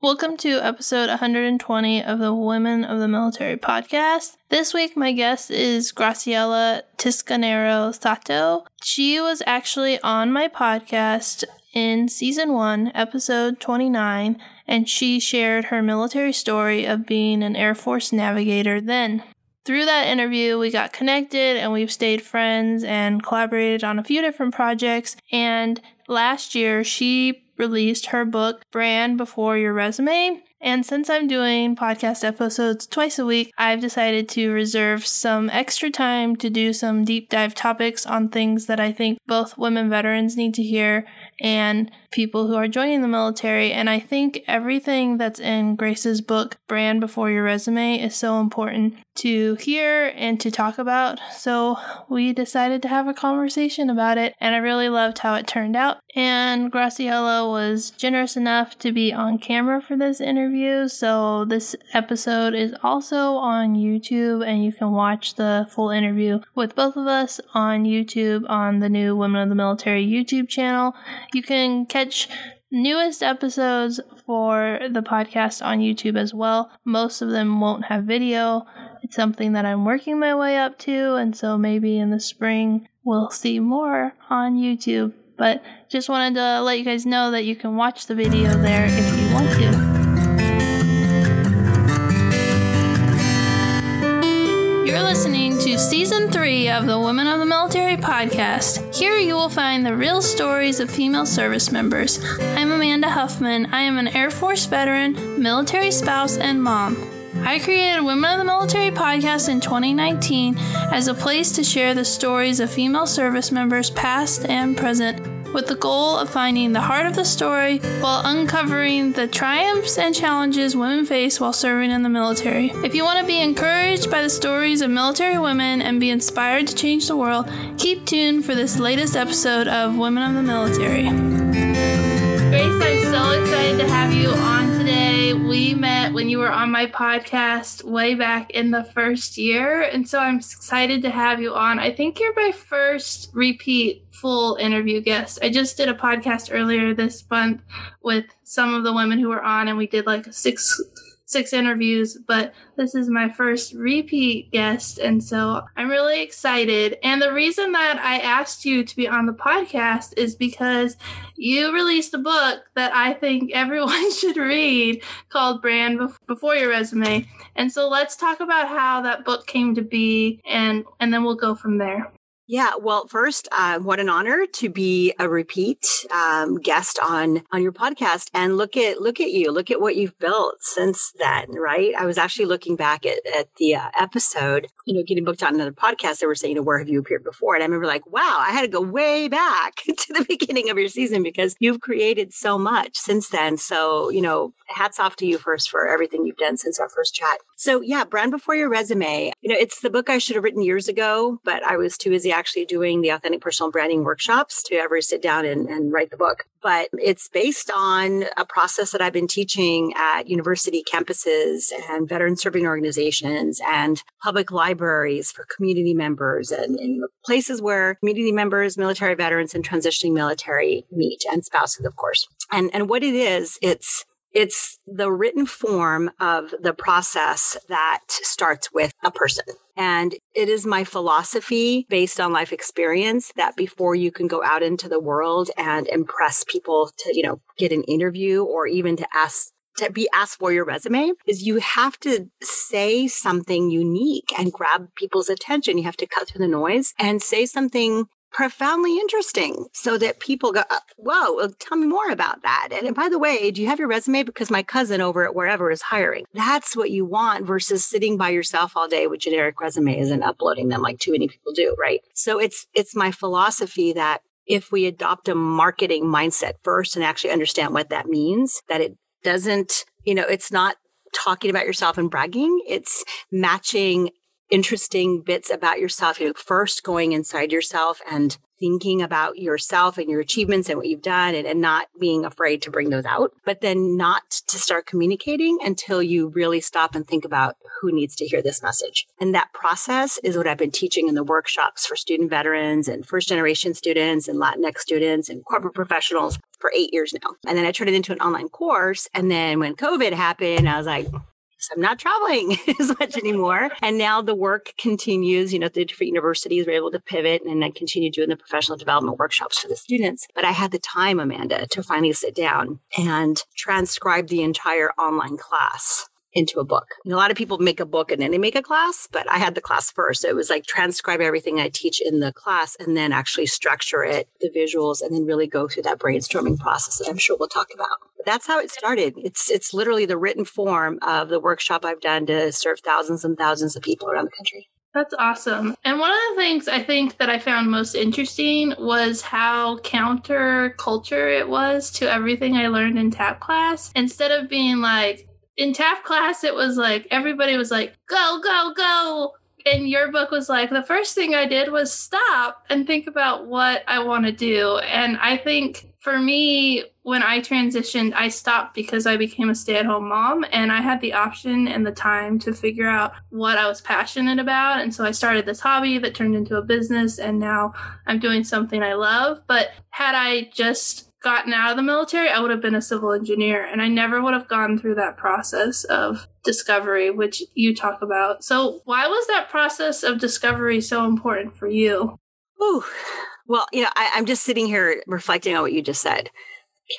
Welcome to episode 120 of the Women of the Military podcast. This week, my guest is Graciela Tiscareño Sato. She was actually on my podcast in season one, episode 29, and she shared her military story of being an Air Force navigator then. Through that interview, we got connected and we've stayed friends and collaborated on a few different projects. And last year, she released her book, Brand Before Your Resume. And since I'm doing podcast episodes twice a week, I've decided to reserve some extra time to do some deep dive topics on things that I think both women veterans need to hear and people who are joining the military. And I think everything that's in Grace's book, Brand Before Your Resume, is so important to hear and to talk about. So we decided to have a conversation about it, and I really loved how it turned out. And Graciela was generous enough to be on camera for this interview. So this episode is also on YouTube, and you can watch the full interview with both of us on YouTube on the new Women of the Military YouTube channel. You can catch newest episodes for the podcast on YouTube as well. Most of them won't have video. It's something that I'm working my way up to, and so maybe in the spring we'll see more on YouTube. But just wanted to let you guys know that you can watch the video there if you want to. You're listening to season three of the Women of the Military podcast. Here you will find the real stories of female service members. I'm Amanda Huffman. I am an Air Force veteran, military spouse, and mom. I created Women of the Military podcast in 2019 as a place to share the stories of female service members, past and present, with the goal of finding the heart of the story while uncovering the triumphs and challenges women face while serving in the military. If you want to be encouraged by the stories of military women and be inspired to change the world, keep tuned for this latest episode of Women of the Military. Grace, I'm so excited to have you on today. We met when you were on my podcast way back in the first year, and so I'm excited to have you on. I think you're my first repeat full interview guest. I just did a podcast earlier this month with some of the women who were on, and we did like six six interviews, but this is my first repeat guest. And so I'm really excited. And the reason that I asked you to be on the podcast is because you released a book that I think everyone should read called Brand Before Your Resume. And so let's talk about how that book came to be and, and then we'll go from there. Yeah, well, first, uh, what an honor to be a repeat um, guest on on your podcast. And look at look at you, look at what you've built since then, right? I was actually looking back at, at the uh, episode, you know, getting booked on another podcast. They were saying, you know, where have you appeared before? And I remember like, wow, I had to go way back to the beginning of your season because you've created so much since then. So, you know, hats off to you first for everything you've done since our first chat. So, yeah, Brand Before Your Resume. You know, it's the book I should have written years ago, but I was too busy actually doing the authentic personal branding workshops to ever sit down and, and write the book. But it's based on a process that I've been teaching at university campuses and veteran serving organizations and public libraries for community members and, and places where community members, military veterans, and transitioning military meet and spouses, of course. And, and what it is, it's it's the written form of the process that starts with a person. And it is my philosophy based on life experience that before you can go out into the world and impress people to, you know, get an interview or even to ask to be asked for your resume is you have to say something unique and grab people's attention. You have to cut through the noise and say something profoundly interesting so that people go, uh, whoa, tell me more about that. And, and, by the way, do you have your resume? Because my cousin over at wherever is hiring. That's what you want versus sitting by yourself all day with generic resumes and uploading them like too many people do, right? So it's, it's my philosophy that if we adopt a marketing mindset first and actually understand what that means, that it doesn't, you know, it's not talking about yourself and bragging. It's matching interesting bits about yourself. You know, first going inside yourself and thinking about yourself and your achievements and what you've done and, and, not being afraid to bring those out, but then not to start communicating until you really stop and think about who needs to hear this message. And that process is what I've been teaching in the workshops for student veterans and first generation students and Latinx students and corporate professionals for eight years now. And then I turned it into an online course. And then when COVID happened, I was like, I'm not traveling as much anymore. And now the work continues. You know, the different universities were able to pivot and then continue doing the professional development workshops for the students. But I had the time, Amanda, to finally sit down and transcribe the entire online class into a book. a lot of people make a book and then they make a class, but I had the class first. So it was like transcribe everything I teach in the class and then actually structure it, the visuals, and then really go through that brainstorming process that I'm sure we'll talk about. But that's how it started. It's it's literally the written form of the workshop I've done to serve thousands and thousands of people around the country. That's awesome. And one of the things I think that I found most interesting was how counter culture it was to everything I learned in tap class. Instead of being like, in TAP class, it was like everybody was like, go, go, go. And your book was like, the first thing I did was stop and think about what I want to do. And I think for me, when I transitioned, I stopped because I became a stay at home mom and I had the option and the time to figure out what I was passionate about. And so I started this hobby that turned into a business and now I'm doing something I love. But had I just gotten out of the military, I would have been a civil engineer, and I never would have gone through that process of discovery, which you talk about. So, why was that process of discovery so important for you? Oh, well, you know, I, I'm just sitting here reflecting on what you just said.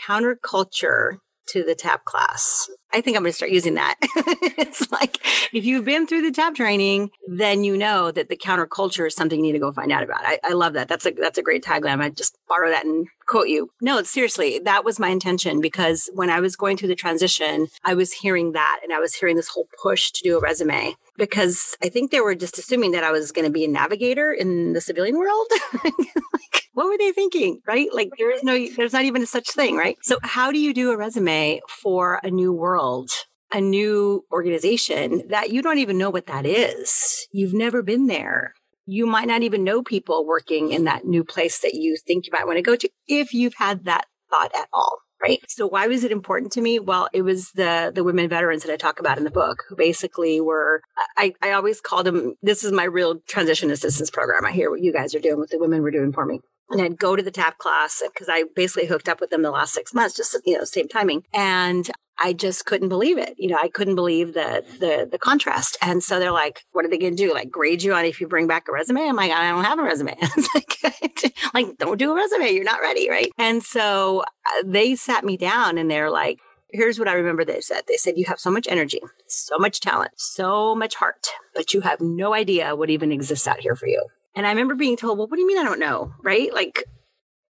Counterculture to the TAP class. I think I'm going to start using that. it's like if you've been through the TAP training, then you know that the counterculture is something you need to go find out about. I, I love that. That's a that's a great tagline. I just borrow that and quote you. No, seriously, that was my intention because when I was going through the transition, I was hearing that and I was hearing this whole push to do a resume because I think they were just assuming that I was going to be a navigator in the civilian world. like, what were they thinking, right? Like there is no, there's not even a such thing, right? So how do you do a resume for a new world? A new organization that you don't even know what that is. You've never been there you might not even know people working in that new place that you think you might want to go to if you've had that thought at all right? So why was it important to me? Well it was the the women veterans that i talk about in the book who basically were i i always called them this is my real transition assistance program. I hear what you guys are doing what the women were doing for me. And I'd go to the tap class because I basically hooked up with them the last six months, just you know, same timing. And I just couldn't believe it. You know, I couldn't believe the the the contrast. And so they're like, "What are they going to do? Like grade you on if you bring back a resume?" I'm like, "I don't have a resume." like, like don't do a resume. You're not ready, right? And so uh, they sat me down and they're like, "Here's what I remember." They said, "They said you have so much energy, so much talent, so much heart, but you have no idea what even exists out here for you." And I remember being told, "Well, what do you mean I don't know?" Right? Like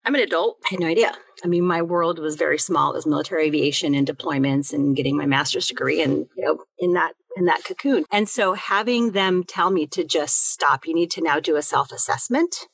I'm an adult. I had no idea. I mean, my world was very small. It was military aviation and deployments and getting my master's degree and, you know, in that in that cocoon. And so having them tell me to just stop, you need to now do a self-assessment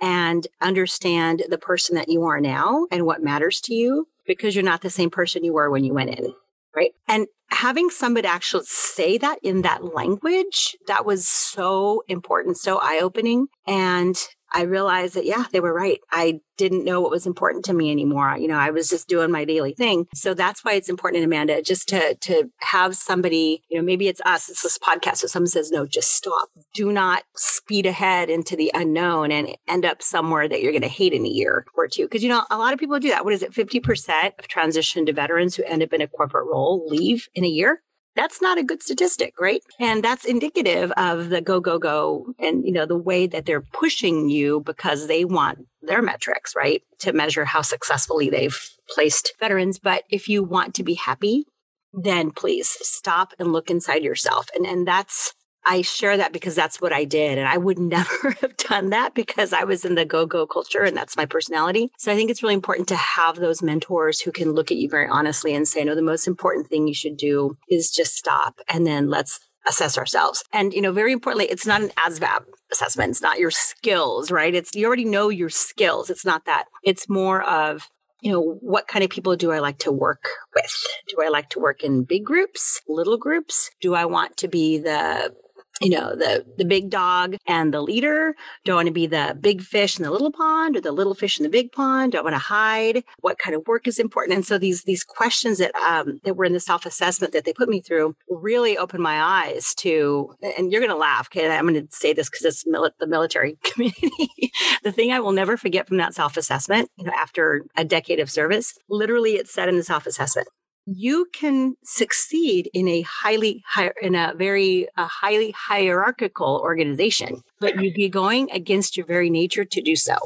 and understand the person that you are now and what matters to you because you're not the same person you were when you went in. Right. And having somebody actually say that in that language, that was so important, so eye opening. And I realized that, yeah, they were right. I didn't know what was important to me anymore. You know, I was just doing my daily thing. So that's why it's important, Amanda, just to, to have somebody, you know, maybe it's us, it's this podcast. So someone says, no, just stop. Do not speed ahead into the unknown and end up somewhere that you're going to hate in a year or two. Cause, you know, a lot of people do that. What is it? 50% of transition to veterans who end up in a corporate role leave in a year that's not a good statistic, right? And that's indicative of the go, go, go and, you know, the way that they're pushing you because they want their metrics, right? To measure how successfully they've placed veterans. But if you want to be happy, then please stop and look inside yourself. And, and that's, I share that because that's what I did. And I would never have done that because I was in the go go culture and that's my personality. So I think it's really important to have those mentors who can look at you very honestly and say, no, the most important thing you should do is just stop and then let's assess ourselves. And, you know, very importantly, it's not an ASVAB assessment. It's not your skills, right? It's you already know your skills. It's not that. It's more of you know, what kind of people do I like to work with? Do I like to work in big groups, little groups? Do I want to be the you know, the, the big dog and the leader? Do I want to be the big fish in the little pond or the little fish in the big pond? Do I want to hide? What kind of work is important? And so these, these questions that, um, that were in the self assessment that they put me through really opened my eyes to, and you're going to laugh. Okay. I'm going to say this because it's mili- the military community. the thing I will never forget from that self assessment, you know, after a decade of service, literally it said in the self assessment, you can succeed in a highly in a very a highly hierarchical organization but you'd be going against your very nature to do so.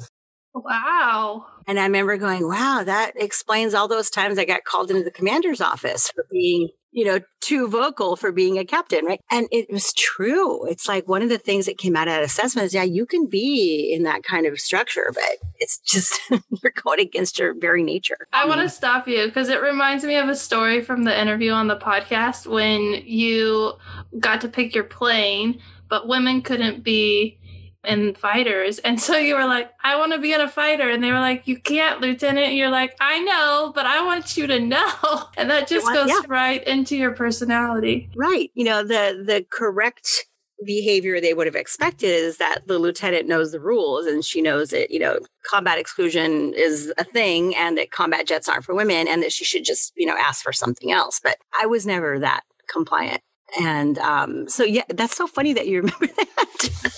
Wow. And i remember going wow that explains all those times i got called into the commander's office for being you know, too vocal for being a captain, right? And it was true. It's like one of the things that came out of that assessment is, yeah, you can be in that kind of structure, but it's just you're going against your very nature. I want to mm-hmm. stop you because it reminds me of a story from the interview on the podcast when you got to pick your plane, but women couldn't be in fighters. And so you were like, I want to be in a fighter. And they were like, You can't, Lieutenant. And you're like, I know, but I want you to know. And that just goes yeah. right into your personality. Right. You know, the the correct behavior they would have expected is that the lieutenant knows the rules and she knows that, you know, combat exclusion is a thing and that combat jets aren't for women and that she should just, you know, ask for something else. But I was never that compliant. And um, so, yeah, that's so funny that you remember that.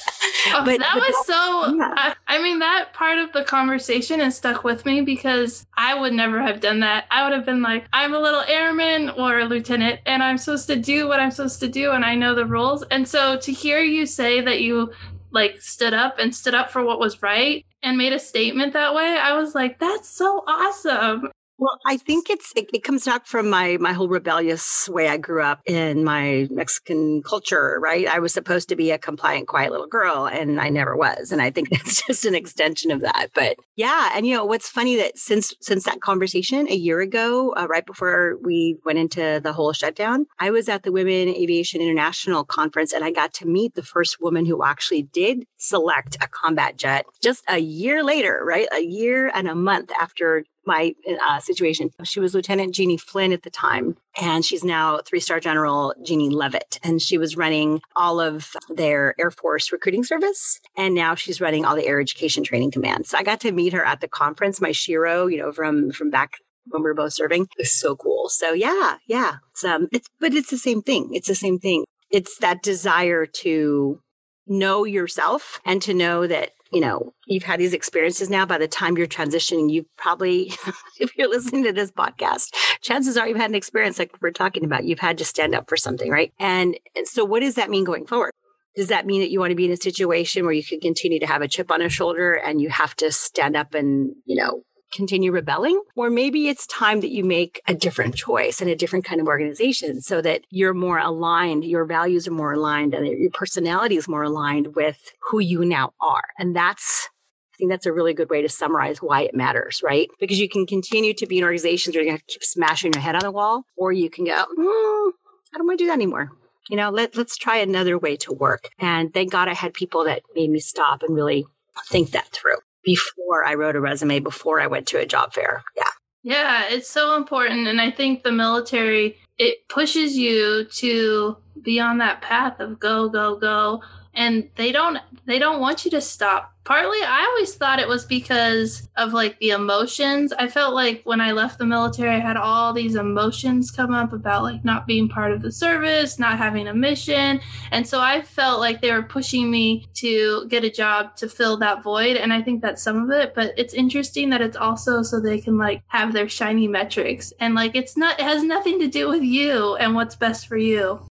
Oh, but that but was so. Yeah. I, I, mean, that part of the conversation has stuck with me because I would never have done that. I would have been like, I'm a little airman or a lieutenant, and I'm supposed to do what I'm supposed to do, and I know the rules. And so to hear you say that you like stood up and stood up for what was right and made a statement that way, I was like, that's so awesome. Well, I think it's it, it, comes back from my my whole rebellious way I grew up in my Mexican culture, right? I was supposed to be a compliant, quiet little girl, and I never was. And I think that's just an extension of that. But yeah, and you know what's funny that since since that conversation a year ago, uh, right before we went into the whole shutdown, I was at the Women Aviation International conference, and I got to meet the first woman who actually did select a combat jet just a year later, right? A year and a month after my uh, situation. She was Lieutenant Jeannie Flinn at the time, and she's now three star general Jeannie Leavitt. And she was running all of their Air Force recruiting service. And now she's running all the Air Education Training Command. So I got to meet her at the conference, my shero, you know, from, from back when we were both serving. It's so cool. So yeah, yeah. It's, um, it's, but it's the same thing. It's the same thing. It's that desire to know yourself and to know that you know, you've had these experiences now. By the time you're transitioning, you've probably, if you're listening to this podcast, chances are you've had an experience like we're talking about. You've had to stand up for something, right? And, so, what does that mean going forward? Does that mean that you want to be in a situation where you can continue to have a chip on a shoulder and you have to stand up and, you know, continue rebelling. Or maybe it's time that you make a different choice and a different kind of organization so that you're more aligned, your values are more aligned, and your personality is more aligned with who you now are. And that's I think that's a really good way to summarize why it matters, right? Because you can continue to be in organizations where you have to keep smashing your head on the wall, or you can go, mm, I don't want to do that anymore. You know, let, let's try another way to work. And thank God I had people that made me stop and really think that through before I wrote a resume, before I went to a job fair. Yeah. Yeah, it's so important. And I think the military, it pushes you to be on that path of go, go, go. And they don't they don't want you to stop partly i always thought it was because of like the emotions. I felt like when i left the military i had all these emotions come up about like not being part of the service not having a mission. And so i felt like they were pushing me to get a job to fill that void and i think that's some of it. But it's interesting that it's also so they can like have their shiny metrics. And like it's not it has nothing to do with you and what's best for you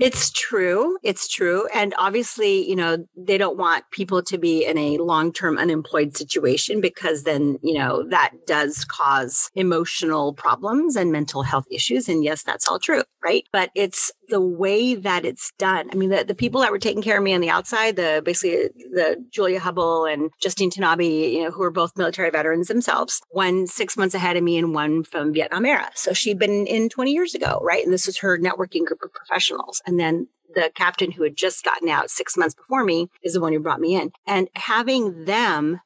it's true. It's true. And obviously, you know, they don't want people to be in a long term unemployed situation because then, you know, that does cause emotional problems and mental health issues. And yes, that's all true, right? But it's the way that it's done. I mean, the, the people that were taking care of me on the outside, the basically the Julia Hubble and Justine Tanabe, you know, who are both military veterans themselves, one six months ahead of me and one from Vietnam era. So she'd been in 20 years ago, right? And this was her networking group of professionals. And then the captain who had just gotten out six months before me is the one who brought me in. And having them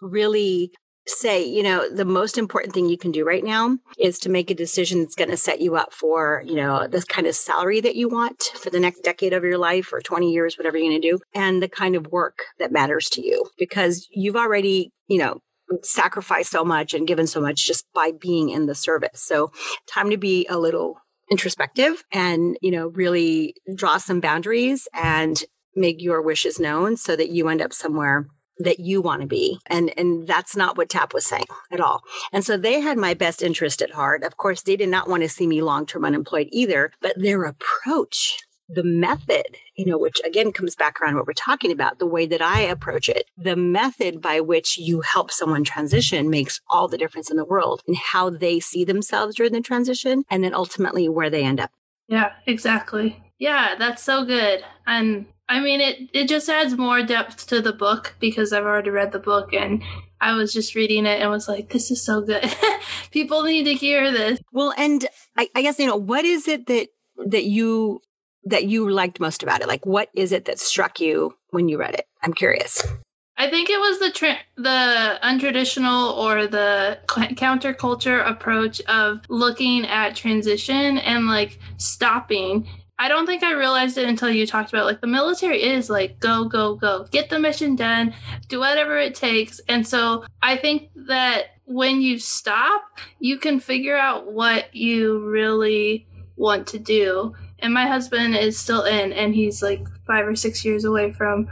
really say, you know, the most important thing you can do right now is to make a decision that's going to set you up for, you know, this kind of salary that you want for the next decade of your life or 20 years, whatever you're going to do, and the kind of work that matters to you because you've already, you know, sacrificed so much and given so much just by being in the service. So time to be a little introspective and, you know, really draw some boundaries and make your wishes known so that you end up somewhere that you want to be. And and that's not what TAP was saying at all. And so they had my best interest at heart. Of course, they did not want to see me long-term unemployed either, but their approach the method, you know, which again comes back around what we're talking about, the way that I approach it, the method by which you help someone transition makes all the difference in the world in how they see themselves during the transition and then ultimately where they end up. Yeah, exactly. Yeah, that's so good. And I mean, it, it just adds more depth to the book because I've already read the book and I was just reading it and was like, this is so good. People need to hear this. Well, and I, I guess, you know, what is it that, that you, that you liked most about it? Like, what is it that struck you when you read it? I'm curious. I think it was the tra- the untraditional or the counterculture approach of looking at transition and like stopping I don't think I realized it until you talked about like the military is like go go go get the mission done do whatever it takes and so I think that when you stop you can figure out what you really want to do and my husband is still in and he's like 5 or 6 years away from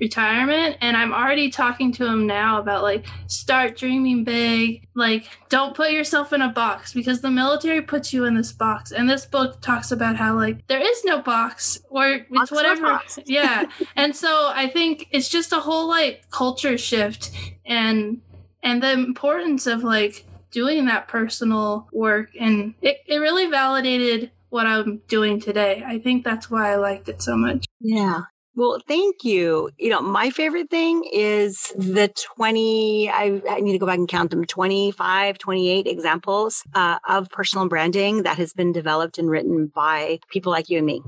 retirement and i'm already talking to him now about like start dreaming big like don't put yourself in a box because the military puts you in this box and this book talks about how like there is no box or it's box whatever. yeah and so i think it's just a whole like culture shift and and the importance of like doing that personal work and it, it really validated what I'm doing today. I think that's why I liked it so much. Yeah. Well, thank you. You know, my favorite thing is the 20, I, I, need to go back and count them 25, 28 examples uh, of personal branding that has been developed and written by people like you and me.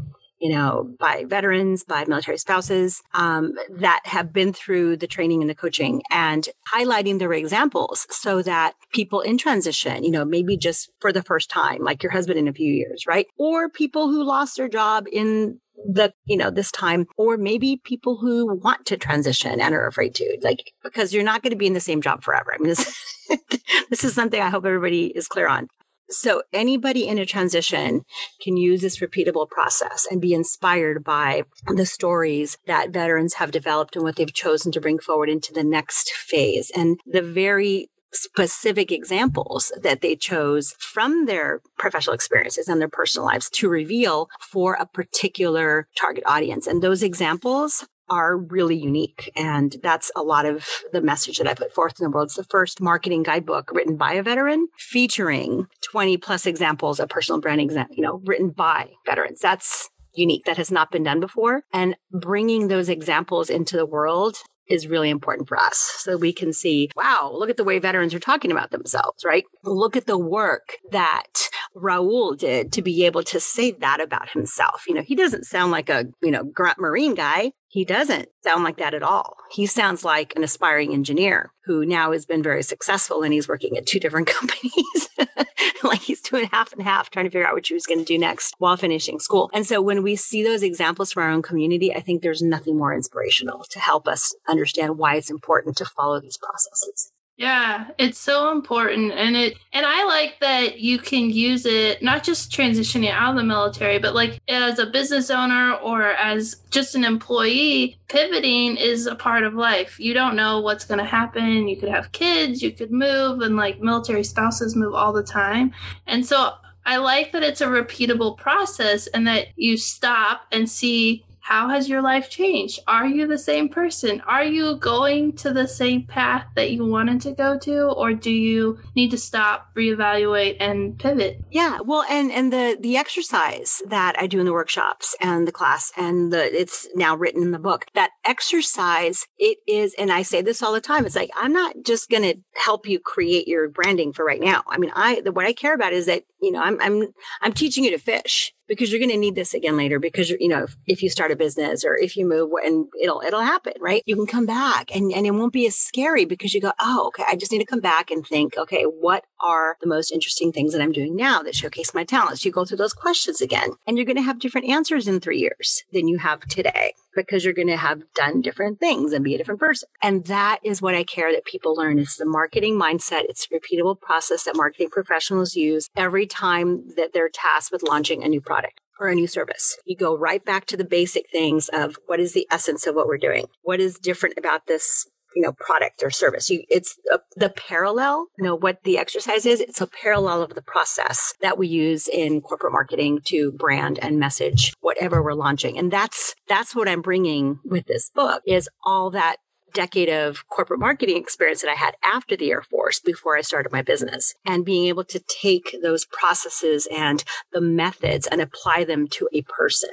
You know, by veterans, by military spouses um, that have been through the training and the coaching and highlighting their examples so that people in transition, you know, maybe just for the first time, like your husband in a few years, right? Or people who lost their job in the you know this time or maybe people who want to transition and are afraid to like because you're not going to be in the same job forever i mean this this is something i hope everybody is clear on so anybody in a transition can use this repeatable process and be inspired by the stories that veterans have developed and what they've chosen to bring forward into the next phase and the very specific examples that they chose from their professional experiences and their personal lives to reveal for a particular target audience. And those examples are really unique. And that's a lot of the message that I put forth in the world. It's the first marketing guidebook written by a veteran featuring 20 plus examples of personal branding, you know, written by veterans. That's unique. That has not been done before. And bringing those examples into the world is really important for us so we can see, wow, look at the way veterans are talking about themselves, right? Look at the work that Raul did to be able to say that about himself. You know, he doesn't sound like a, you know, grunt Marine guy. He doesn't sound like that at all. He sounds like an aspiring engineer who now has been very successful and he's working at two different companies. like he's doing half and half, trying to figure out what he was going to do next while finishing school. And so when we see those examples from our own community, I think there's nothing more inspirational to help us understand why it's important to follow these processes. Yeah, it's so important and it and I like that you can use it not just transitioning out of the military, but like as a business owner or as just an employee, pivoting is a part of life. You don't know what's going to happen. You could have kids, you could move and like military spouses move all the time. And so I like that it's a repeatable process and that you stop and see how has your life changed? Are you the same person? Are you going to the same path that you wanted to go to or do you need to stop, reevaluate and pivot? Yeah, well and and the the exercise that I do in the workshops and the class and the it's now written in the book. That exercise it is and I say this all the time. It's like I'm not just going to help you create your branding for right now. I mean, I the, what I care about is that you know, I'm I'm I'm teaching you to fish because you're going to need this again later because you know if, if, you start a business or if you move and it'll it'll happen right? You can come back and and it won't be as scary because you go oh okay i just need to come back and think okay what are the most interesting things that i'm doing now that showcase my talents you go through those questions again and you're going to have different answers in three years than you have today because you're going to have done different things and be a different person and that is what i care that people learn it's the marketing mindset it's a repeatable process that marketing professionals use every time that they're tasked with launching a new product or a new service. You go right back to the basic things of what is the essence of what we're doing? What is different about this you know product or service. You it's a, the parallel you know what the exercise is. It's a parallel of the process that we use in corporate marketing to brand and message whatever we're launching. And that's that's what i'm bringing with this book is all that decade of corporate marketing experience that I had after the Air Force before I started my business. And being able to take those processes and the methods and apply them to a person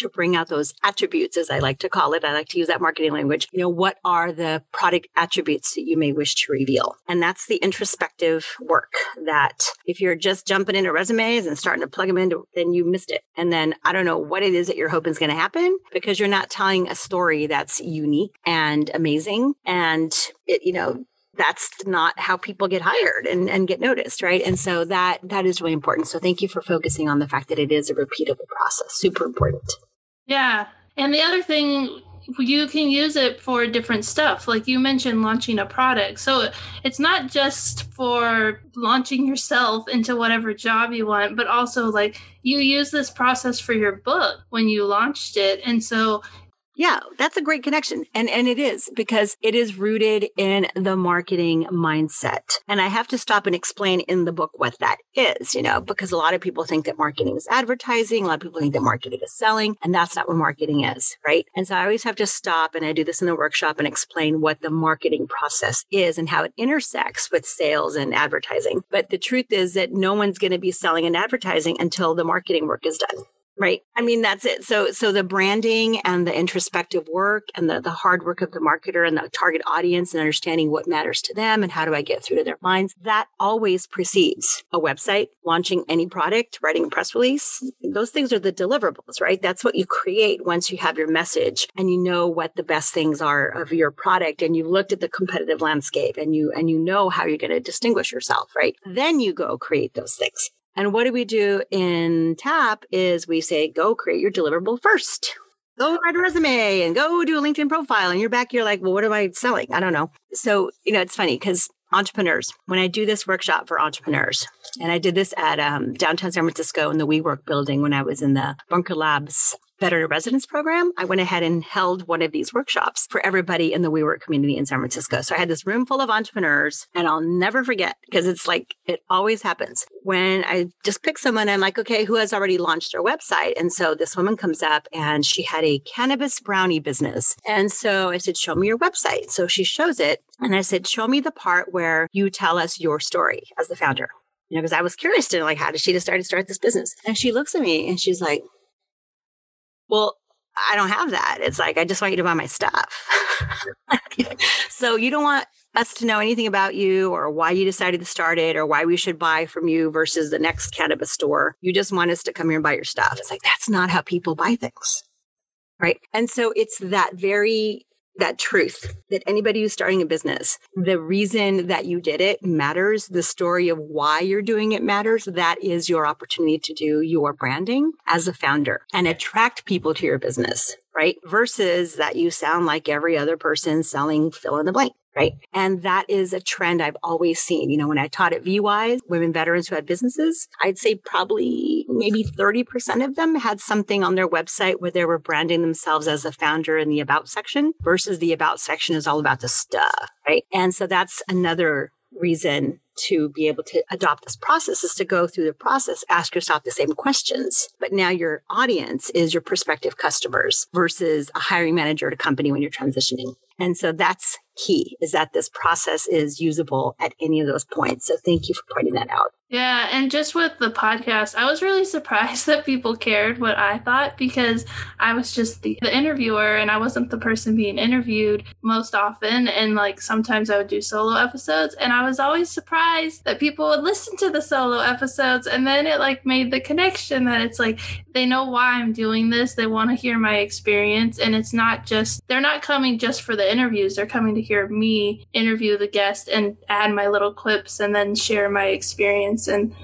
to bring out those attributes, as I like to call it. I like to use that marketing language. You know, what are the product attributes that you may wish to reveal? And that's the introspective work that if you're just jumping into resumes and starting to plug them in, then you missed it. And then I don't know what it is that you're hoping is going to happen because you're not telling a story that's unique and amazing. And it, you know, that's not how people get hired and, and get noticed right and so that that is really important so thank you for focusing on the fact that it is a repeatable process super important yeah. And the other thing you can use it for different stuff. Like you mentioned launching a product. So it's not just for launching yourself into whatever job you want but also like you use this process for your book when you launched it. And so yeah, that's a great connection. And and it is because it is rooted in the marketing mindset. And I have to stop and explain in the book what that is, you know, because a lot of people think that marketing is advertising, a lot of people think that marketing is selling, and that's not what marketing is, right? And so I always have to stop and I do this in the workshop and explain what the marketing process is and how it intersects with sales and advertising. But the truth is that no one's going to be selling and advertising until the marketing work is done. Right. I mean, that's it. So, so the branding and the introspective work and the, the hard work of the marketer and the target audience and understanding what matters to them and how do I get through to their minds, that always precedes a website, launching any product, writing a press release. Those things are the deliverables, right? That's what you create once you have your message and you know what the best things are of your product and you looked at the competitive landscape and you, and you know how you're going to distinguish yourself, right? Then you go create those things. And what do we do in TAP is we say, go create your deliverable first. Go write a resume and go do a LinkedIn profile. And you're back, you're like, well, what am I selling? I don't know. So, you know, it's funny because entrepreneurs, when I do this workshop for entrepreneurs, and I did this at um, downtown San Francisco in the WeWork building when I was in the Bunker Labs Better Residence program, I went ahead and held one of these workshops for everybody in the WeWork community in San Francisco. So I had this room full of entrepreneurs, and I'll never forget because it's like it always happens. When I just pick someone, I'm like, okay, who has already launched their website? And so this woman comes up and she had a cannabis brownie business. And so I said, show me your website. So she shows it. And I said, show me the part where you tell us your story as the founder. You know, because I was curious to like, how did she decide to start this business? And she looks at me and she's like, well, I don't have that. It's like, I just want you to buy my stuff. so you don't want us to know anything about you or why you decided to start it or why we should buy from you versus the next cannabis store. You just want us to come here and buy your stuff. It's like, that's not how people buy things. Right. And so it's that very that truth that anybody who's starting a business, the reason that you did it matters. The story of why you're doing it matters. That is your opportunity to do your branding as a founder and attract people to your business, right? Versus that you sound like every other person selling fill in the blank right? And that is a trend I've always seen. You know, when I taught at V-WISE, women veterans who had businesses, I'd say probably maybe 30% of them had something on their website where they were branding themselves as a founder in the about section versus the about section is all about the stuff, right? And so that's another reason to be able to adopt this process is to go through the process, ask yourself the same questions. But now your audience is your prospective customers versus a hiring manager at a company when you're transitioning. And so that's key is that this process is usable at any of those points. So thank you for pointing that out. Yeah, and just with the podcast, I was really surprised that people cared what I thought because I was just the, the, interviewer and I wasn't the person being interviewed most often. And like sometimes I would do solo episodes, and I was always surprised that people would listen to the solo episodes. And then it like made the connection that it's like they know why I'm doing this, they want to hear my experience, and it's not just they're not coming just for the interviews, they're coming to hear me interview the guest and add my little clips and then share my experience and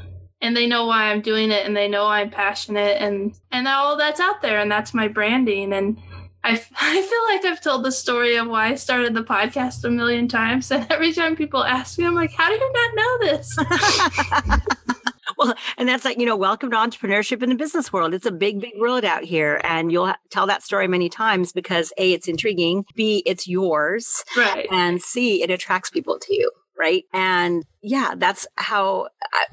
and they know why I'm doing it and they know I'm passionate and and all that's out there and that's my branding. And I, I feel like I've told the story of why I started the podcast a million times. And every time people ask me I'm like how do you not know this? Well and that's like you know welcome to entrepreneurship in the business world. It's a big big world out here. And you'll tell that story many times because a it's intriguing. B it's yours. Right. And c it attracts people to you right? And yeah, that's how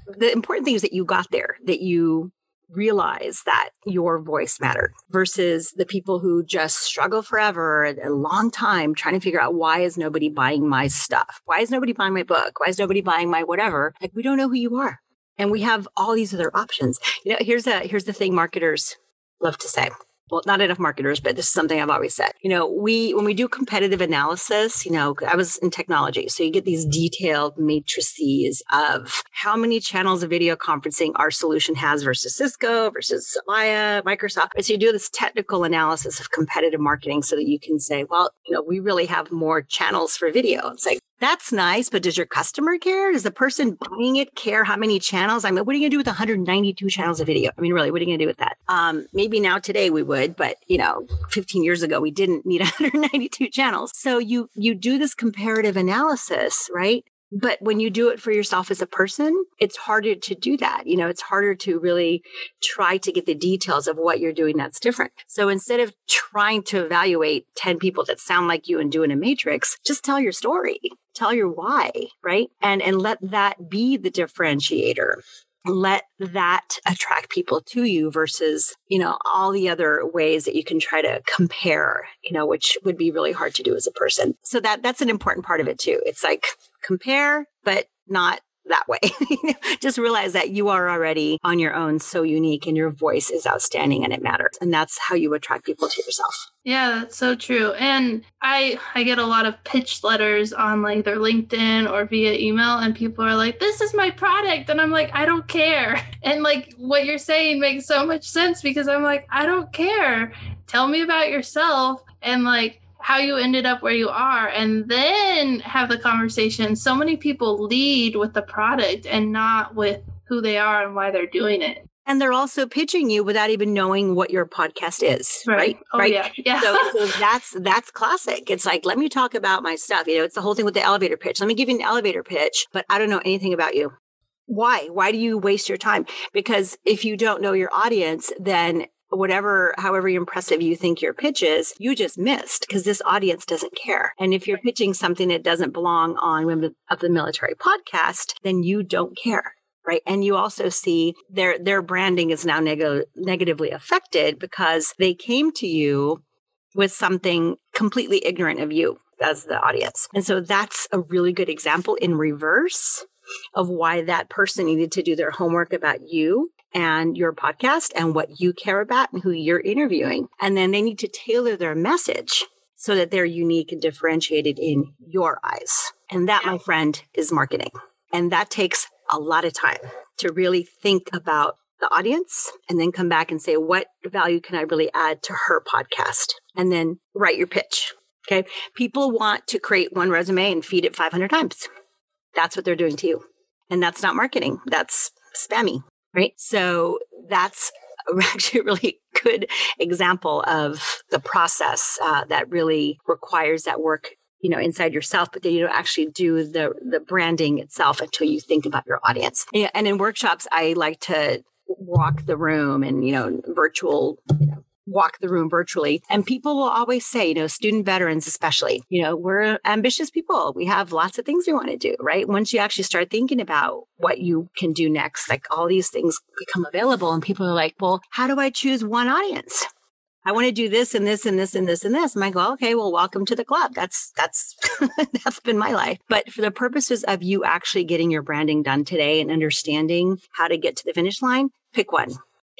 the important thing is that you got there, that you realize that your voice mattered versus the people who just struggle forever a long time trying to figure out why is nobody buying my stuff? Why is nobody buying my book? Why is nobody buying my whatever? Like we don't know who you are. And we have all these other options. You know, here's a here's the thing marketers love to say well, not enough marketers, but this is something I've always said. You know, we, when we do competitive analysis, you know, I was in technology. So you get these detailed matrices of how many channels of video conferencing our solution has versus Cisco versus Avaya, Microsoft. So you do this technical analysis of competitive marketing so that you can say, well, you know, we really have more channels for video. It's like, that's nice, but does your customer care? Does the person buying it care how many channels? I mean, what are you to do with 192 channels of video? I mean, really, what are you to do with that? Um, maybe now today we would, but you know, 15 years ago we didn't need 192 channels. So you you do this comparative analysis, right? But when you do it for yourself as a person, it's harder to do that. You know, it's harder to really try to get the details of what you're doing that's different. So instead of trying to evaluate 10 people that sound like you and doing a matrix, just tell your story. Tell your why, right? And and let that be the differentiator let that attract people to you versus, you know, all the other ways that you can try to compare, you know, which would be really hard to do as a person. So that that's an important part of it too. It's like compare, but not that way. Just realize that you are already on your own so unique and your voice is outstanding and it matters. And that's how you attract people to yourself. Yeah, that's so true. And I I get a lot of pitch letters on like either LinkedIn or via email and people are like, "This is my product." And I'm like, "I don't care." And like what you're saying makes so much sense because I'm like, "I don't care. Tell me about yourself." And like how you ended up where you are and then have the conversation. So many people lead with the product and not with who they are and why they're doing it. And they're also pitching you without even knowing what your podcast is, right? Right. Oh, right? Yeah. yeah. so, so that's that's classic. It's like, let me talk about my stuff. You know, it's the whole thing with the elevator pitch. Let me give you an elevator pitch, but I don't know anything about you. Why? Why do you waste your time? Because if you don't know your audience, then whatever, however impressive you think your pitch is, you just missed because this audience doesn't care. And if you're pitching something that doesn't belong on Women of the Military podcast, then you don't care. Right. And you also see their, their branding is now neg- negatively affected because they came to you with something completely ignorant of you as the audience. And so that's a really good example in reverse of why that person needed to do their homework about you and your podcast and what you care about and who you're interviewing. And then they need to tailor their message so that they're unique and differentiated in your eyes. And that, my friend, is marketing. And that takes a lot of time to really think about the audience and then come back and say, what value can I really add to her podcast? And then write your pitch. Okay. People want to create one resume and feed it 500 times. That's what they're doing to you. And that's not marketing. That's spammy right? So that's actually a really good example of the process uh, that really requires that work you know inside yourself but then you don't actually do the the branding itself until you think about your audience Yeah. and in workshops i like to walk the room and you know virtual you know walk the room virtually. And people will always say, you know, student veterans, especially, you know, we're ambitious people. We have lots of things we want to do, right? Once you actually start thinking about what you can do next, like all these things become available and people are like, well, how do I choose one audience? I want to do this and this and this and this and this. And I go, okay, well, welcome to the club. That's that's that's been my life. But for the purposes of you actually getting your branding done today and understanding how to get to the finish line, pick one.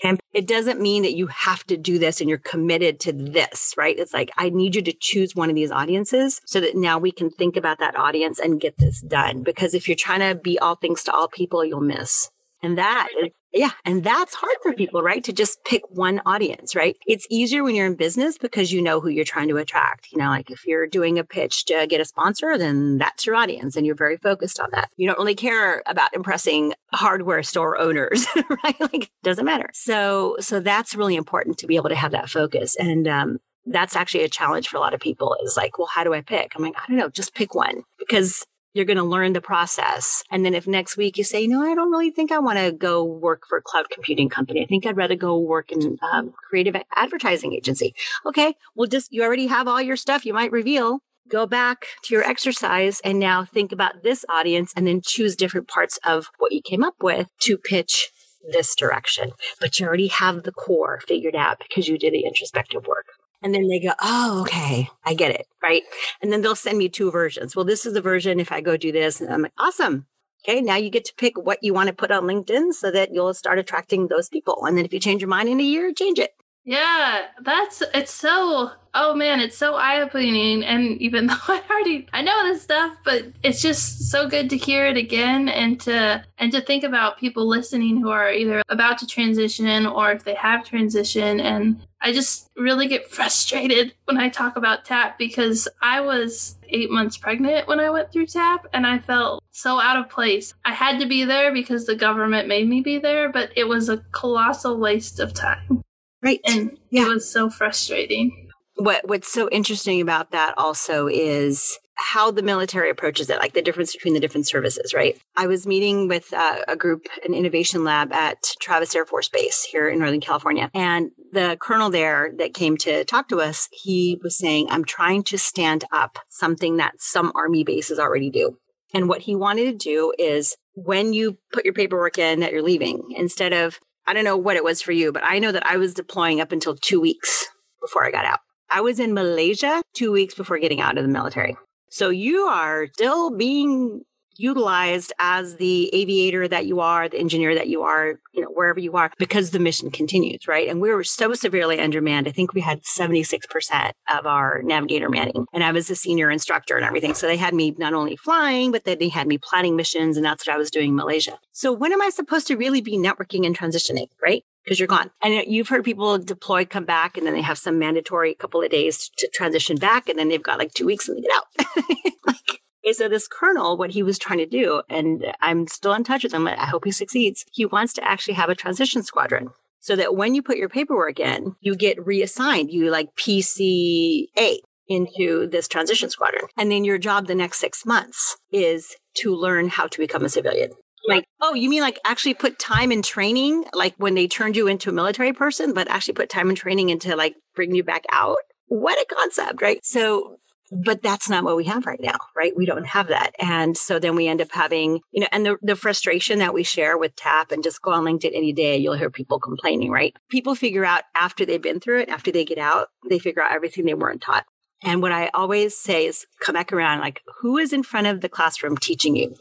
Okay. It doesn't mean that you have to do this and you're committed to this, right? It's like, I need you to choose one of these audiences so that now we can think about that audience and get this done. Because if you're trying to be all things to all people, you'll miss. And that is yeah. And that's hard for people, right? To just pick one audience, right? It's easier when you're in business because you know who you're trying to attract. You know, like if you're doing a pitch to get a sponsor, then that's your audience and you're very focused on that. You don't really care about impressing hardware store owners, right? Like doesn't matter. So, so that's really important to be able to have that focus. And, um, that's actually a challenge for a lot of people is like, well, how do I pick? I'm like, I don't know, just pick one because you're going to learn the process. And then if next week you say, no, I don't really think I want to go work for a cloud computing company. I think I'd rather go work in um, creative advertising agency. Okay. Well, just, you already have all your stuff you might reveal. Go back to your exercise and now think about this audience and then choose different parts of what you came up with to pitch this direction. But you already have the core figured out because you did the introspective work. And then they go, oh, okay, I get it. Right. And then they'll send me two versions. Well, this is the version if I go do this. And I'm like, awesome. Okay. Now you get to pick what you want to put on LinkedIn so that you'll start attracting those people. And then if you change your mind in a year, change it. Yeah, that's it's so oh man, it's so eye opening. And even though I already I know this stuff, but it's just so good to hear it again and to and to think about people listening who are either about to transition or if they have transitioned. And I just really get frustrated when I talk about TAP because I was eight months pregnant when I went through TAP and I felt so out of place. I had to be there because the government made me be there, but it was a colossal waste of time. Right. And yeah. it was so frustrating. What what's so interesting about that also is how the military approaches it, like the difference between the different services, right? I was meeting with uh, a group, an innovation lab at Travis Air Force Base here in Northern California. And the colonel there that came to talk to us, he was saying, I'm trying to stand up something that some Army bases already do. And what he wanted to do is when you put your paperwork in that you're leaving, instead of I don't know what it was for you, but I know that I was deploying up until two weeks before I got out. I was in Malaysia two weeks before getting out of the military. So you are still being utilized as the aviator that you are, the engineer that you are, you know, wherever you are, because the mission continues, right? And we were so severely undermanned. I think we had 76% of our navigator manning. And I was a senior instructor and everything. So they had me not only flying, but then they had me planning missions. And that's what I was doing in Malaysia. So when am I supposed to really be networking and transitioning, right? Because you're gone. And you've heard people deploy, come back, and then they have some mandatory couple of days to transition back, and then they've got like two weeks and they get out. like, Okay, so this colonel, what he was trying to do, and I'm still in touch with him, I hope he succeeds. He wants to actually have a transition squadron so that when you put your paperwork in, you get reassigned. You like PCA into this transition squadron. And then your job the next six months is to learn how to become a civilian. Like, oh, you mean like actually put time in training, like when they turned you into a military person, but actually put time in training into like bring you back out? What a concept, right? So but that's not what we have right now, right? We don't have that. And so then we end up having, you know, and the, the frustration that we share with TAP and just go on LinkedIn any day, you'll hear people complaining, right? People figure out after they've been through it, after they get out, they figure out everything they weren't taught. And what I always say is come back around, like, who is in front of the classroom teaching you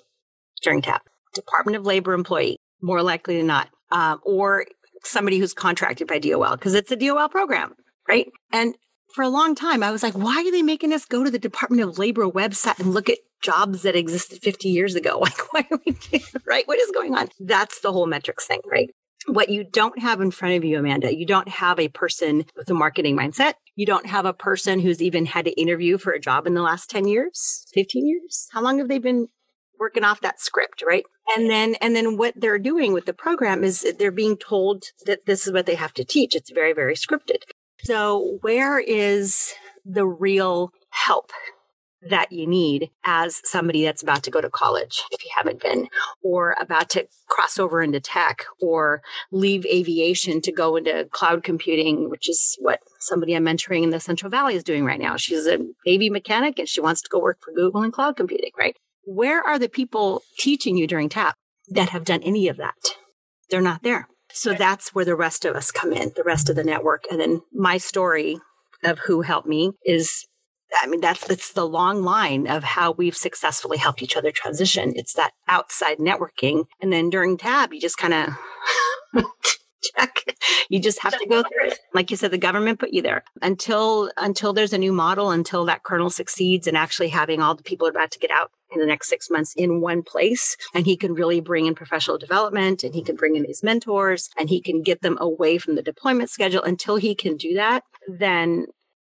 during TAP? Department of Labor employee, more likely than not, um, or somebody who's contracted by DOL because it's a DOL program, right? And for a long time, I was like, why are they making us go to the Department of Labor website and look at jobs that existed 50 years ago? Like, why are we right? What is going on? That's the whole metrics thing, right? What you don't have in front of you, Amanda, you don't have a person with a marketing mindset. You don't have a person who's even had to interview for a job in the last 10 years, 15 years. How long have they been working off that script, right? And then, and then what they're doing with the program is they're being told that this is what they have to teach. It's very, very scripted. So, where is the real help that you need as somebody that's about to go to college, if you haven't been, or about to cross over into tech or leave aviation to go into cloud computing, which is what somebody I'm mentoring in the Central Valley is doing right now. She's an AV mechanic and she wants to go work for Google and cloud computing, right? Where are the people teaching you during TAP that have done any of that? They're not there. So that's where the rest of us come in, the rest of the network. And then my story of who helped me is I mean, that's, that's the long line of how we've successfully helped each other transition. It's that outside networking. And then during TAP, you just kind of check. You just have to go through it. Like you said, the government put you there until, until there's a new model, until that colonel succeeds and actually having all the people about to get out in the next six months in one place. And he can really bring in professional development and he can bring in these mentors and he can get them away from the deployment schedule until he can do that. Then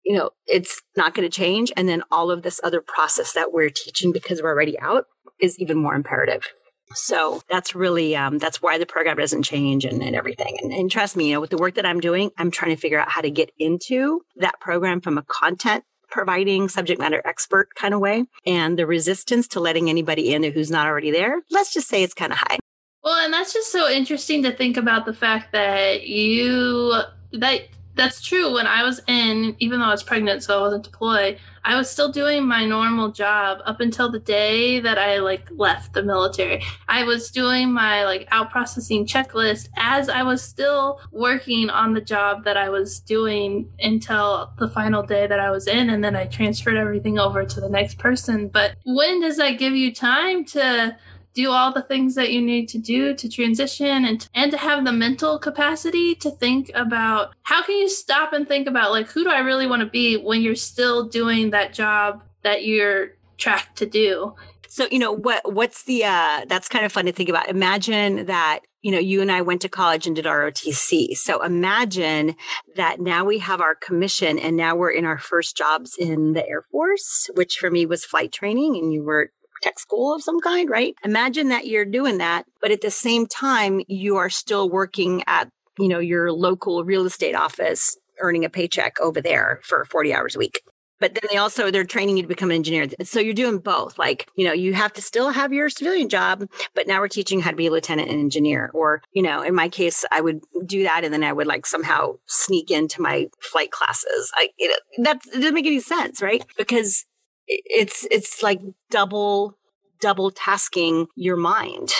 you know, it's not going to change. And then all of this other process that we're teaching because we're already out is even more imperative. So that's really, um, that's why the program doesn't change and, and everything. And, and trust me, you know, with the work that I'm doing, I'm trying to figure out how to get into that program from a content providing subject matter expert kind of way. And the resistance to letting anybody in who's not already there, let's just say it's kind of high. Well, and that's just so interesting to think about the fact that you, that that's true. When I was in, even though I was pregnant, so I wasn't deployed, I was still doing my normal job up until the day that I like left the military. I was doing my like out processing checklist as I was still working on the job that I was doing until the final day that I was in, and then I transferred everything over to the next person. But when does that give you time to? Do all the things that you need to do to transition and and to have the mental capacity to think about how can you stop and think about like who do I really want to be when you're still doing that job that you're tracked to do. So, you know, what what's the uh that's kind of fun to think about. Imagine that you know, you and I went to college and did ROTC. So imagine that now we have our commission and now we're in our first jobs in the Air Force, which for me was flight training and you were tech school of some kind, right? Imagine that you're doing that, but at the same time, you are still working at, you know, your local real estate office, earning a paycheck over there for 40 hours a week. But then they also, they're training you to become an engineer. So you're doing both. Like, you know, you have to still have your civilian job, but now we're teaching how to be a lieutenant and engineer. Or, you know, in my case, I would do that and then I would like somehow sneak into my flight classes. I, it, that doesn't make any sense, right? Because it's it's like double double tasking your mind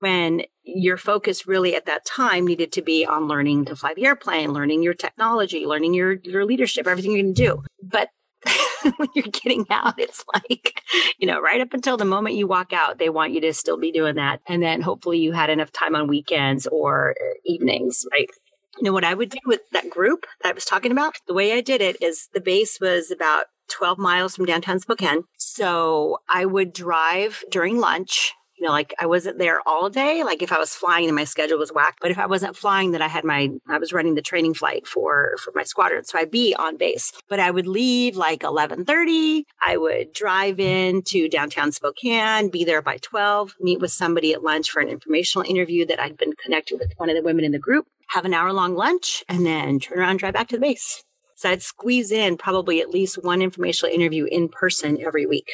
when your focus really at that time needed to be on learning to fly the airplane, learning your technology, learning your your leadership, everything you can do. But when you're getting out, it's like, you know, right up until the moment you walk out, they want you to still be doing that. And then hopefully you had enough time on weekends or evenings, right? You know, what I would do with that group that I was talking about, the way I did it is the base was about 12 miles from downtown Spokane. So I would drive during lunch. You know, like I wasn't there all day. Like if I was flying and my schedule was whacked, but if I wasn't flying, then I had my, I was running the training flight for, for my squadron. So I'd be on base, but I would leave like 1130. I would drive in to downtown Spokane, be there by 12, meet with somebody at lunch for an informational interview that I'd been connected with one of the women in the group, have an hour long lunch, and then turn around, drive back to the base. So I'd squeeze in probably at least one informational interview in person every week.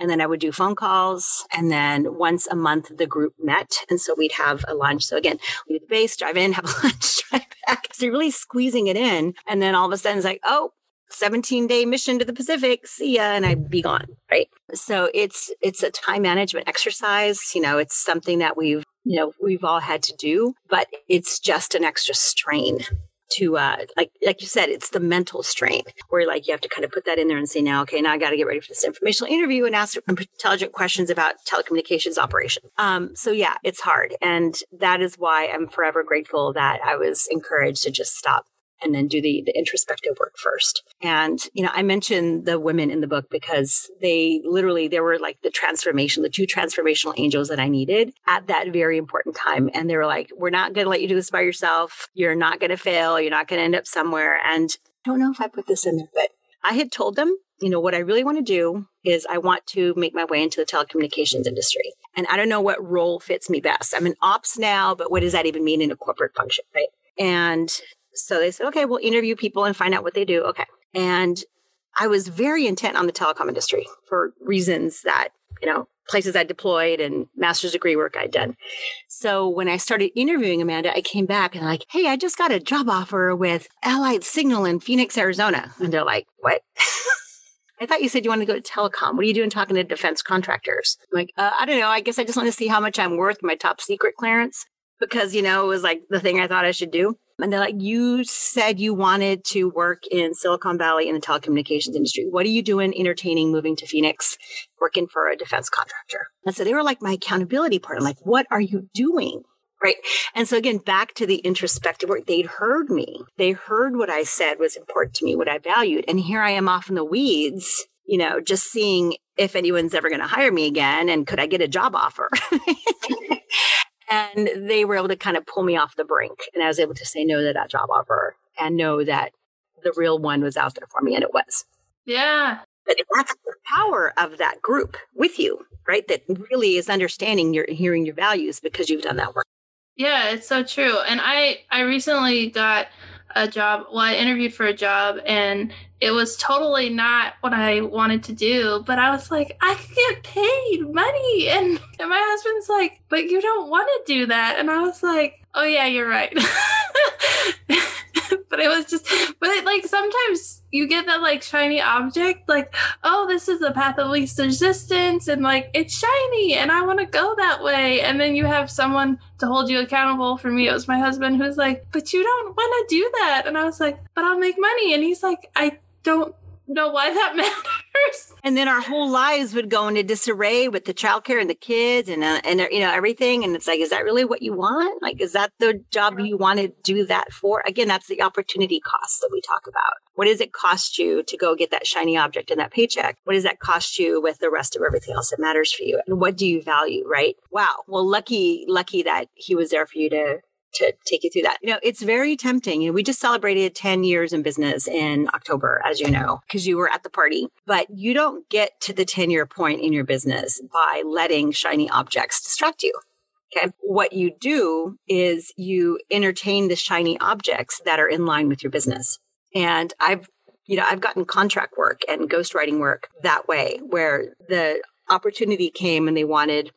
And then I would do phone calls. And then once a month, the group met. And so we'd have a lunch. So again, leave the base, drive in, have a lunch, drive back. So you're really squeezing it in. And then all of a sudden it's like, oh, 17 day mission to the Pacific. See ya. And I'd be gone. Right. So it's, it's a time management exercise. You know, it's something that we've, you know, we've all had to do, but it's just an extra strain to uh like like you said it's the mental strain where like you have to kind of put that in there and say now okay now i got to get ready for this informational interview and ask intelligent questions about telecommunications operation. Um so yeah it's hard. And that is why i'm forever grateful that i was encouraged to just stop and then do the, the introspective work first. And, you know, I mentioned the women in the book because they literally, there were like the transformation, the two transformational angels that I needed at that very important time. And they were like, we're not going to let you do this by yourself. You're not going to fail. You're not going to end up somewhere. And I don't know if I put this in there, but I had told them, you know, what I really want to do is I want to make my way into the telecommunications industry. And I don't know what role fits me best. I'm in ops now, but what does that even mean in a corporate function, right? And so they said, okay, we'll interview people and find out what they do. Okay. And I was very intent on the telecom industry for reasons that, you know, places I deployed and master's degree work I'd done. So when I started interviewing Amanda, I came back and like, hey, I just got a job offer with Allied Signal in Phoenix, Arizona. And they're like, what? I thought you said you wanted to go to telecom. What are you doing talking to defense contractors? I'm like, uh, I don't know. I guess I just want to see how much I'm worth my top secret clearance. because, you know, it was like the thing I thought I should do. And they're like, you said you wanted to work in Silicon Valley in the telecommunications industry. What are you doing entertaining, moving to Phoenix, working for a defense contractor? And so they were like my accountability partner. Like, what are you doing? Right. And so again, back to the introspective work, they'd heard me. They heard what I said was important to me, what I valued. And here I am off in the weeds, you know, just seeing if anyone's ever going to hire me again and could I get a job offer? and they were able to kind of pull me off the brink. And I was able to say no to that job offer and know that the real one was out there for me. And it was. Yeah. But that's the power of that group with you, right? That really is understanding your hearing your values because you've done that work. Yeah, it's so true. And I I recently got a job. Well, I interviewed for a job and it was totally not what I wanted to do, but I was like, I could get paid money. And, and my husband's like, but you don't want to do that. And I was like, oh, yeah, you're right. but it was just, but it, like sometimes you get that like shiny object, like, oh, this is the path of least resistance, and like it's shiny, and I want to go that way. And then you have someone to hold you accountable. For me, it was my husband who's like, but you don't want to do that. And I was like, but I'll make money. And he's like, I don't know why that matters. And then our whole lives would go into disarray with the childcare and the kids and uh, and you know everything. And it's like, is that really what you want? Like, is that the job you want to do that for? Again, that's the opportunity cost that we talk about. What does it cost you to go get that shiny object and that paycheck? What does that cost you with the rest of everything else that matters for you? And what do you value? Right? Wow. Well, lucky, lucky that he was there for you to to take you through that. You know, it's very tempting. You know, we just celebrated 10 years in business in October, as you know, because you were at the party. But you don't get to the 10 year point in your business by letting shiny objects distract you. Okay. What you do is you entertain the shiny objects that are in line with your business. And I've, you know, I've gotten contract work and ghostwriting work that way where the opportunity came and they wanted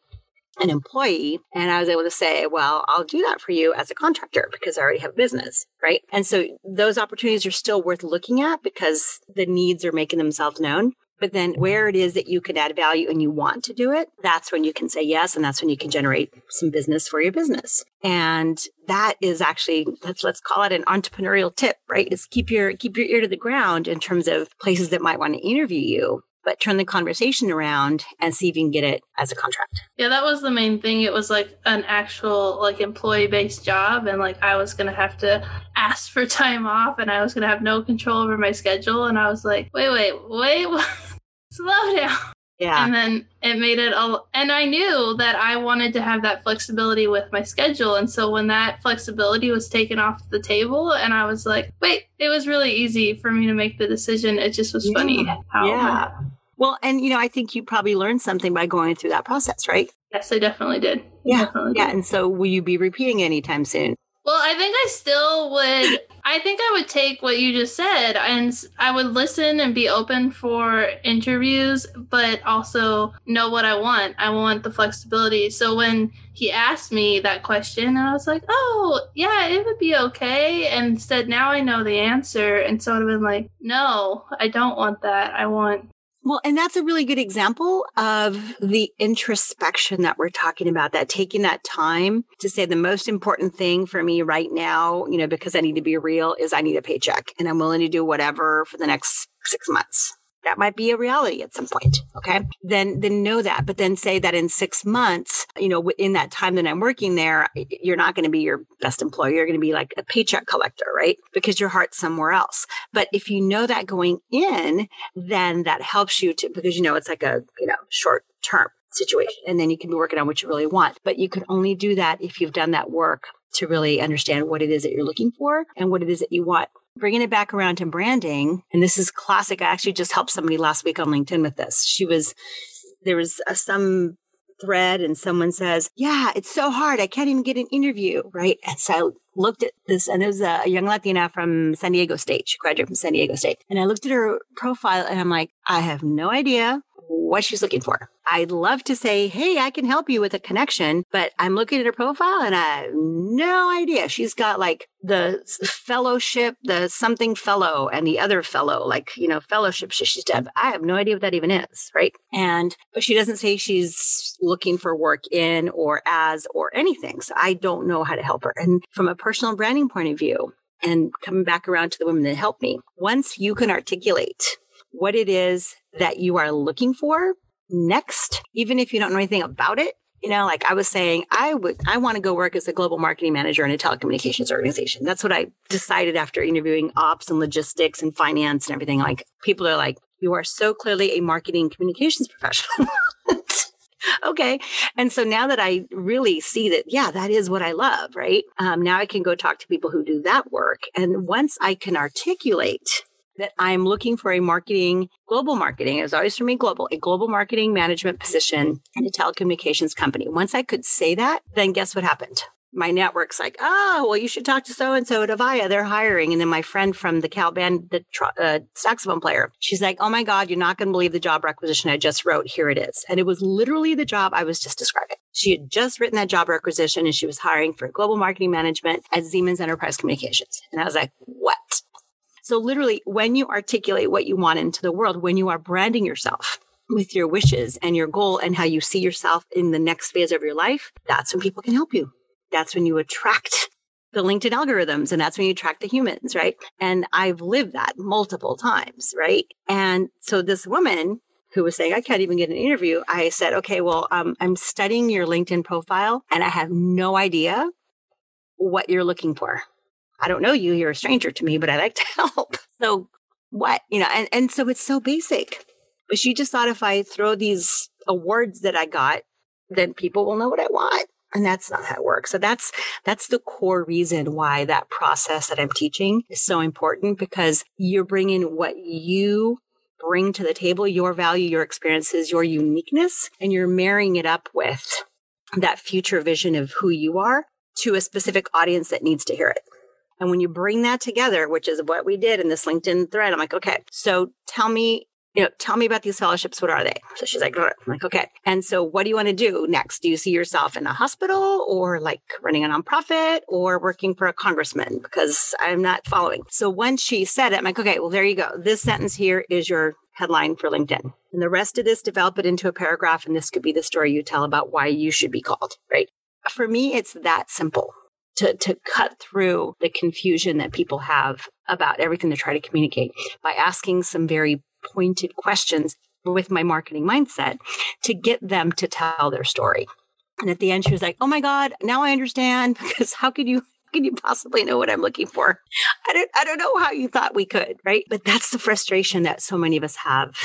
an employee. And I was able to say, well, I'll do that for you as a contractor because I already have business. Right. And so those opportunities are still worth looking at because the needs are making themselves known. But then where it is that you can add value and you want to do it, that's when you can say yes. And that's when you can generate some business for your business. And that is actually, let's, let's call it an entrepreneurial tip, right? Is keep your, keep your ear to the ground in terms of places that might want to interview you but turn the conversation around and see if you can get it as a contract. Yeah, that was the main thing. It was like an actual like employee based job and like I was to have to ask for time off and I was to have no control over my schedule and I was like, "Wait, wait, wait. Slow down." Yeah. And then it made it all and I knew that I wanted to have that flexibility with my schedule and so when that flexibility was taken off the table and I was like, "Wait, it was really easy for me to make the decision. It just was yeah. funny how Yeah. Well, and you know, I think you probably learned something by going through that process, right? Yes, I definitely did. Yeah. Definitely yeah. did. And so will you be repeating anytime soon? Well, I think I still would. I think I would take what you just said and I would listen and be open for interviews, but also know what I want. I want the flexibility. So when he asked me that question, I was like, oh, yeah, it would be okay. And instead, now I know the answer. And so I'd have been like, no, I don't want that. I want well, and that's a really good example of the introspection that we're talking about, that taking that time to say the most important thing for me right now, you know, because I need to be real is I need a paycheck and I'm willing to do whatever for the next six months that might be a reality at some point. Okay. Then, then know that, but then say that in six months, you know, in that time that I'm working there, you're not going to be your best employee. You're going to be like a paycheck collector, right? Because your heart's somewhere else. But if you know that going in, then that helps you to, because you know, it's like a, you know, short term situation. And then you can be working on what you really want. But you can only do that if you've done that work to really understand what it is that you're looking for and what it is that you want bringing it back around to branding, and this is classic. I actually just helped somebody last week on LinkedIn with this. She was, there was a, some thread and someone says, yeah, it's so hard. I can't even get an interview. Right. And so I looked at this and it was a, young Latina from San Diego State. She graduated from San Diego State. And I looked at her profile and I'm like, I have no idea what she's looking for. I'd love to say, Hey, I can help you with a connection, but I'm looking at her profile and I have no idea. She's got like the fellowship, the something fellow and the other fellow, like, you know, fellowship she's done. I have no idea what that even is. Right. And, but she doesn't say she's looking for work in or as or anything. So I don't know how to help her. And from a personal branding point of view, and coming back around to the women that help me, once you can articulate what it is that you are looking for next, even if you don't know anything about it. You know, like I was saying, I would, I want to go work as a global marketing manager in a telecommunications organization. That's what I decided after interviewing ops and logistics and finance and everything. Like people are like, you are so clearly a marketing communications professional. okay. And so now that I really see that, yeah, that is what I love, right? Um, now I can go talk to people who do that work. And once I can articulate that I'm looking for a marketing, global marketing, it was always for me global, a global marketing management position in a telecommunications company. Once I could say that, then guess what happened? my network's like, oh, well, you should talk to so and so at Avaya. They're hiring. And then my friend from the Cal band, the uh, saxophone player, she's like, oh my God, you're not going to believe the job requisition I just wrote. Here it is. And it was literally the job I was just describing. She had just written that job requisition and she was hiring for global marketing management at Siemens Enterprise Communications. And I was like, what? So literally when you articulate what you want into the world, when you are branding yourself with your wishes and your goal and how you see yourself in the next phase of your life, that's when people can help you. That's when you attract the LinkedIn algorithms and that's when you attract the humans, right? And I've lived that multiple times, right? And so this woman who was saying, I can't even get an interview. I said, okay, well, um, I'm studying your LinkedIn profile and I have no idea what you're looking for. I don't know you, you're a stranger to me, but I like to help. So what, you know, and, and so it's so basic. But she just thought if I throw these awards that I got, then people will know what I want. And that's not how it works. So that's, that's the core reason why that process that I'm teaching is so important because you're bringing what you bring to the table, your value, your experiences, your uniqueness, and you're marrying it up with that future vision of who you are to a specific audience that needs to hear it. And when you bring that together, which is what we did in this LinkedIn thread, I'm like, okay, so tell me, you know, tell me about these fellowships. What are they? So she's like, I'm like, okay. And so what do you want to do next? Do you see yourself in a hospital or like running a nonprofit or working for a congressman? Because I'm not following. So when she said it, I'm like, okay, well, there you go. This sentence here is your headline for LinkedIn. And the rest of this, develop it into a paragraph. And this could be the story you tell about why you should be called, right? For me, it's that simple to, to cut through the confusion that people have about everything they try to communicate by asking some very pointed questions with my marketing mindset to get them to tell their story. And at the end, she was like, Oh my God, now I understand because how could you can you possibly know what I'm looking for? I don't I don't know how you thought we could, right? But that's the frustration that so many of us have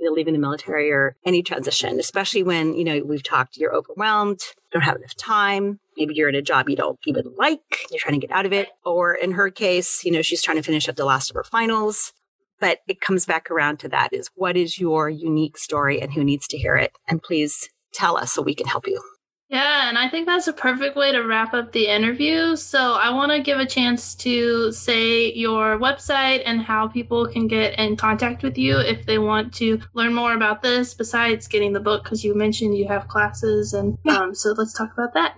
you leaving the military or any transition, especially when, you know, we've talked, you're overwhelmed, don't have enough time. Maybe you're in a job you don't even like, you're trying to get out of it. Or in her case, you know, she's trying to finish up the last of her finals. But it comes back around to that is what is your unique story and who needs to hear it? And please tell us so we can help you. Yeah, and I think that's a perfect way to wrap up the interview. So I want to give a chance to say your website and how people can get in contact with you if they want to learn more about this besides getting the book, because you mentioned you have classes. And um, so let's talk about that.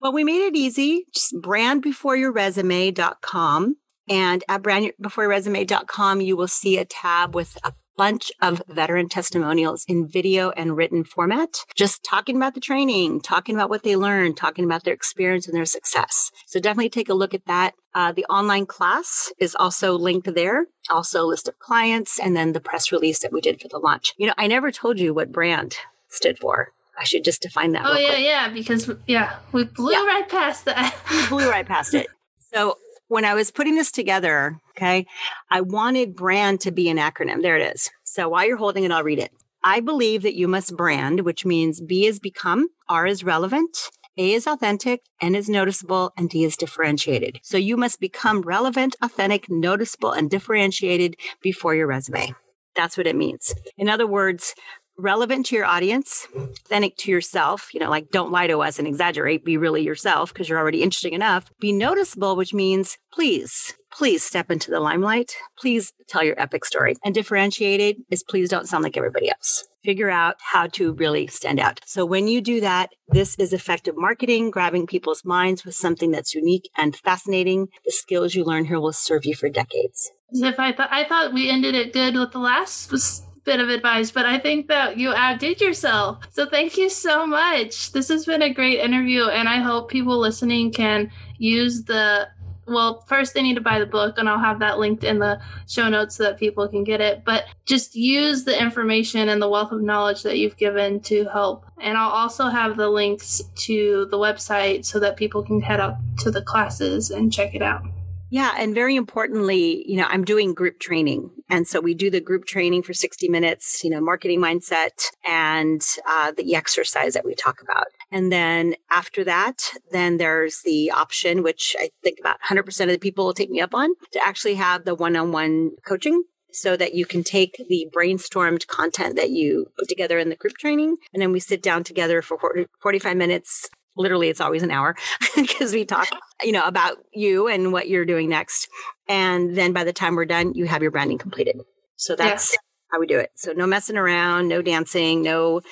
Well, we made it easy. Just brandbeforeyourresume.com. And at brandbeforeyourresume.com, you will see a tab with a bunch of veteran testimonials in video and written format, just talking about the training, talking about what they learned, talking about their experience and their success. So definitely take a look at that. Uh, the online class is also linked there, also a list of clients, and then the press release that we did for the launch. You know, I never told you what brand stood for. I should just define that. Oh yeah, quick. yeah, because yeah, we blew yeah. right past that. we blew right past it. So when I was putting this together, okay, I wanted brand to be an acronym. There it is. So while you're holding it, I'll read it. I believe that you must brand, which means B is become, R is relevant, A is authentic, N is noticeable, and D is differentiated. So you must become relevant, authentic, noticeable, and differentiated before your resume. That's what it means. In other words, relevant to your audience, authentic to yourself, you know, like don't lie to us and exaggerate, be really yourself because you're already interesting enough. Be noticeable, which means please, please step into the limelight. Please tell your epic story. And differentiated is please don't sound like everybody else. figure out how to really stand out. So when you do that, this is effective marketing, grabbing people's minds with something that's unique and fascinating. The skills you learn here will serve you for decades. If I thought I thought we ended it good with the last bit of advice, but I think that you outdid yourself. So thank you so much. This has been a great interview, and I hope people listening can use the well, first they need to buy the book, and I'll have that linked in the show notes so that people can get it. But just use the information and the wealth of knowledge that you've given to help. And I'll also have the links to the website so that people can head up to the classes and check it out. Yeah. And very importantly, you know, I'm doing group training. And so we do the group training for 60 minutes, you know, marketing mindset and uh, the exercise that we talk about. And then after that, then there's the option, which I think about 100% of the people will take me up on to actually have the one on one coaching so that you can take the brainstormed content that you put together in the group training and then we sit down together for 45 minutes literally it's always an hour because we talk you know about you and what you're doing next and then by the time we're done you have your branding completed. So that's yeah. how we do it. So no messing around no dancing no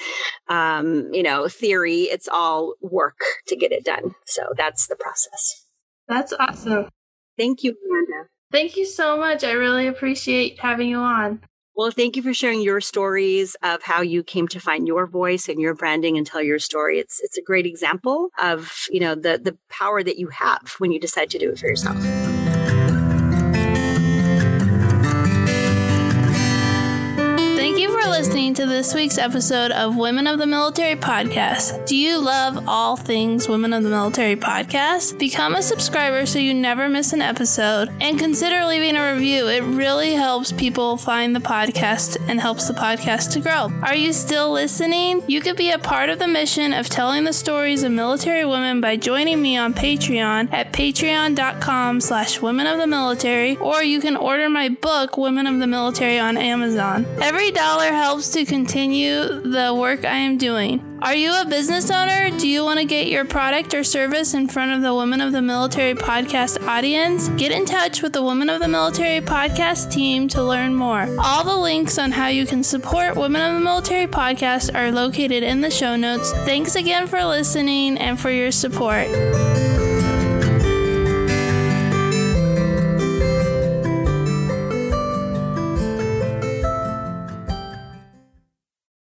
um, you know theory. It's all work to get it done. So that's the process. That's awesome. Thank you amanda. Thank you so much. I really appreciate having you on well, thank you for sharing your stories of how you came to find your voice and your branding and tell your story. It's it's a great example of, you know, the the power that you have when you decide to do it for yourself. Listening to this week's episode of Women of the Military Podcast. Do you love all things Women of the Military Podcast? Become a subscriber so you never miss an episode and consider leaving a review. It really helps people find the podcast and helps the podcast to grow. Are you still listening? You could be a part of the mission of telling the stories of military women by joining me on Patreon at patreon.com slash women of the military or you can order my book, Women of the Military on Amazon. Every dollar helps helps continue the work I am doing. Are you a business owner? Do you want to get your product or service in front of the Women of the Military podcast audience? Get in touch with the Women of the Military podcast team to learn more. All the links on how you can support Women of the Military podcast are located in the show notes. Thanks again for listening and for your support.